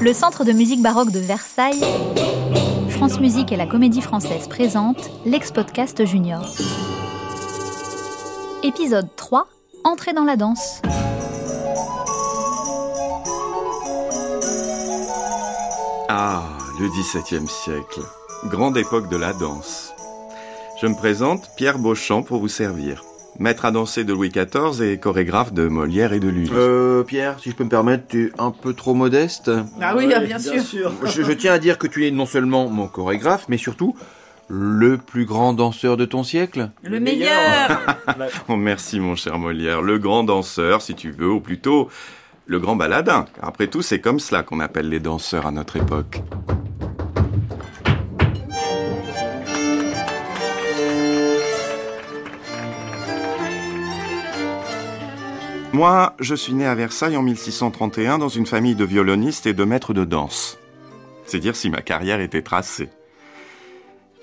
Le Centre de musique baroque de Versailles, France Musique et la Comédie Française présentent l'ex-podcast Junior. Épisode 3 Entrée dans la danse. Ah, le XVIIe siècle, grande époque de la danse. Je me présente Pierre Beauchamp pour vous servir. Maître à danser de Louis XIV et chorégraphe de Molière et de Lully. Euh, Pierre, si je peux me permettre, tu es un peu trop modeste. Ah oui, bien, sûr. Je, je tiens à dire que tu es non seulement mon chorégraphe, mais surtout le plus grand danseur de ton siècle. Le meilleur. Oh, merci mon cher Molière, le grand danseur si tu veux, ou plutôt le grand baladin. Après tout, c'est comme cela qu'on appelle les danseurs à notre époque. Moi, je suis né à Versailles en 1631 dans une famille de violonistes et de maîtres de danse. C'est dire si ma carrière était tracée.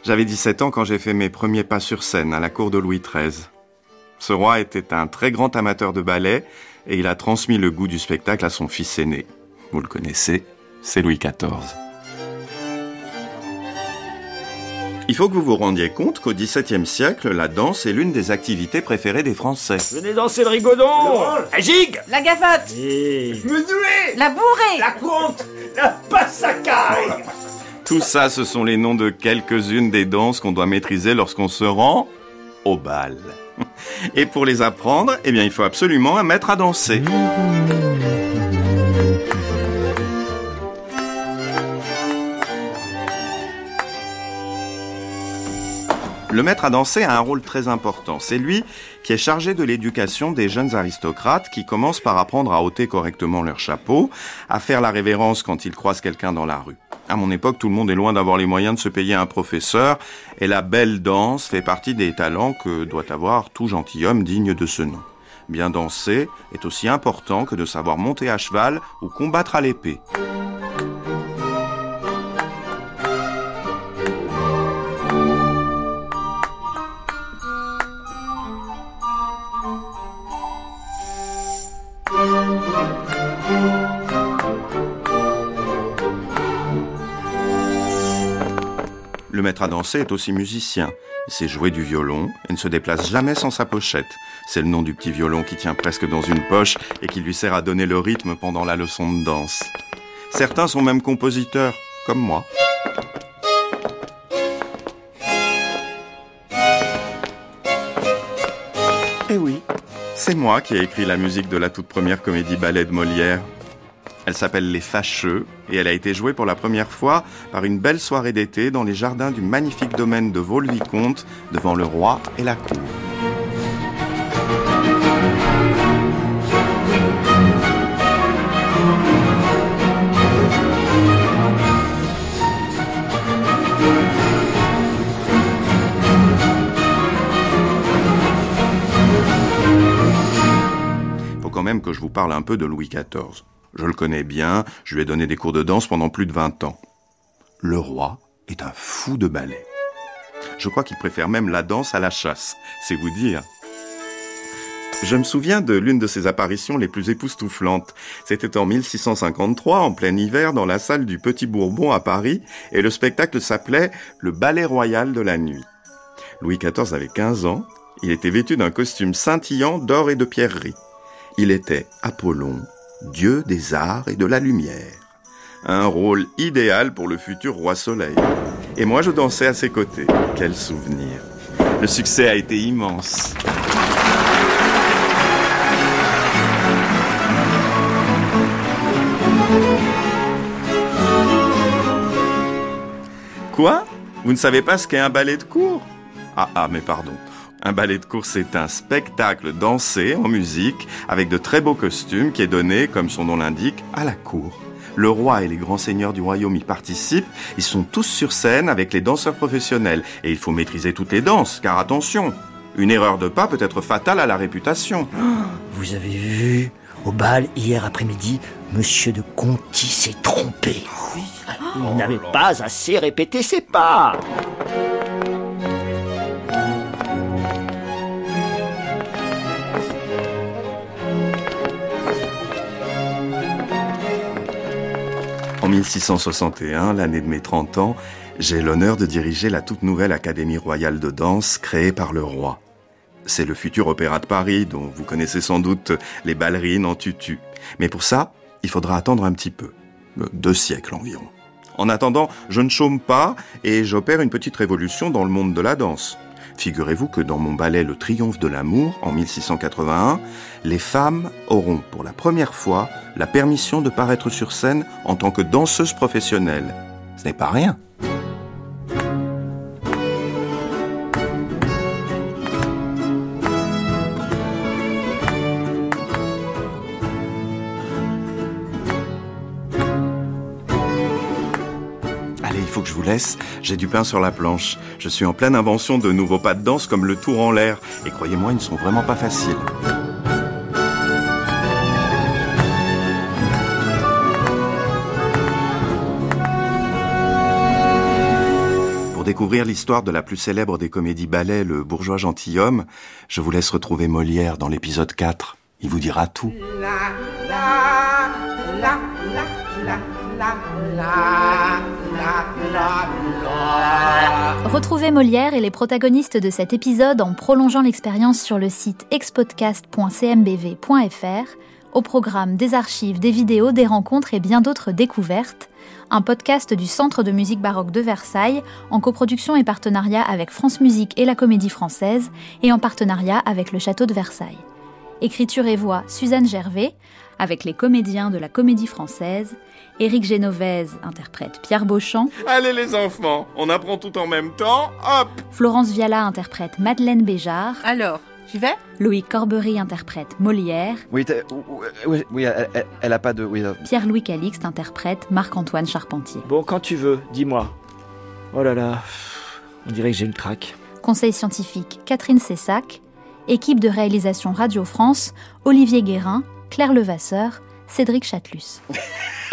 J'avais 17 ans quand j'ai fait mes premiers pas sur scène à la cour de Louis XIII. Ce roi était un très grand amateur de ballet et il a transmis le goût du spectacle à son fils aîné. Vous le connaissez, c'est Louis XIV. Il faut que vous vous rendiez compte qu'au XVIIe siècle, la danse est l'une des activités préférées des Français. Venez danser le rigodon La gigue La gavotte. Mesurer La bourrée. La compte La passacaille Tout ça, ce sont les noms de quelques-unes des danses qu'on doit maîtriser lorsqu'on se rend au bal. Et pour les apprendre, eh bien, il faut absolument un maître à danser. Le maître à danser a un rôle très important. C'est lui qui est chargé de l'éducation des jeunes aristocrates qui commencent par apprendre à ôter correctement leur chapeau, à faire la révérence quand ils croisent quelqu'un dans la rue. À mon époque, tout le monde est loin d'avoir les moyens de se payer un professeur, et la belle danse fait partie des talents que doit avoir tout gentilhomme digne de ce nom. Bien danser est aussi important que de savoir monter à cheval ou combattre à l'épée. Le maître à danser est aussi musicien. Il sait jouer du violon et ne se déplace jamais sans sa pochette. C'est le nom du petit violon qui tient presque dans une poche et qui lui sert à donner le rythme pendant la leçon de danse. Certains sont même compositeurs, comme moi. Eh oui, c'est moi qui ai écrit la musique de la toute première comédie ballet de Molière. Elle s'appelle Les Fâcheux et elle a été jouée pour la première fois par une belle soirée d'été dans les jardins du magnifique domaine de Vaux-le-Vicomte devant le roi et la cour. Faut quand même que je vous parle un peu de Louis XIV. Je le connais bien, je lui ai donné des cours de danse pendant plus de 20 ans. Le roi est un fou de ballet. Je crois qu'il préfère même la danse à la chasse, c'est vous dire. Je me souviens de l'une de ses apparitions les plus époustouflantes. C'était en 1653, en plein hiver, dans la salle du Petit Bourbon à Paris, et le spectacle s'appelait Le Ballet Royal de la Nuit. Louis XIV avait 15 ans, il était vêtu d'un costume scintillant d'or et de pierreries. Il était Apollon, dieu des arts et de la lumière. Un rôle idéal pour le futur roi soleil. Et moi je dansais à ses côtés. Quel souvenir. Le succès a été immense. Quoi? Vous ne savez pas ce qu'est un ballet de cour? Ah ah, mais pardon. Un ballet de cour, c'est un spectacle dansé en musique avec de très beaux costumes qui est donné, comme son nom l'indique, à la cour. Le roi et les grands seigneurs du royaume y participent. Ils sont tous sur scène avec les danseurs professionnels. Et il faut maîtriser toutes les danses, car attention, une erreur de pas peut être fatale à la réputation. Vous avez vu Au bal, hier après-midi, Monsieur de Conti s'est trompé. Oui. Il n'avait pas assez répété ses pas. En 1661, l'année de mes 30 ans, j'ai l'honneur de diriger la toute nouvelle Académie royale de danse créée par le roi. C'est le futur opéra de Paris, dont vous connaissez sans doute les ballerines en tutu. Mais pour ça, il faudra attendre un petit peu. Deux siècles environ. En attendant, je ne chôme pas et j'opère une petite révolution dans le monde de la danse. Figurez-vous que dans mon ballet Le Triomphe de l'amour, en 1681, les femmes auront pour la première fois la permission de paraître sur scène en tant que danseuses professionnelles. Ce n'est pas rien. faut que je vous laisse. J'ai du pain sur la planche. Je suis en pleine invention de nouveaux pas de danse comme le tour en l'air. Et croyez-moi, ils ne sont vraiment pas faciles. Découvrir l'histoire de la plus célèbre des comédies ballets, le bourgeois gentilhomme, je vous laisse retrouver Molière dans l'épisode 4. Il vous dira tout. Retrouvez Molière et les protagonistes de cet épisode en prolongeant l'expérience sur le site expodcast.cmbv.fr, au programme des archives, des vidéos, des rencontres et bien d'autres découvertes, un podcast du Centre de musique baroque de Versailles en coproduction et partenariat avec France Musique et la Comédie Française et en partenariat avec le Château de Versailles. Écriture et voix Suzanne Gervais, avec les comédiens de la Comédie Française Éric Génovèse interprète Pierre Beauchamp. Allez les enfants, on apprend tout en même temps, hop Florence Viala interprète Madeleine Béjart. Alors, j'y vais Louis Corbery interprète Molière. Oui, oui, elle, a pas de... Oui, Pierre-Louis Calixte interprète Marc-Antoine Charpentier. Bon, quand tu veux, dis-moi. Oh là là, on dirait que j'ai une traque. Conseil scientifique Catherine Cessac. Équipe de réalisation Radio France, Olivier Guérin, Claire Levasseur, Cédric Chatelus.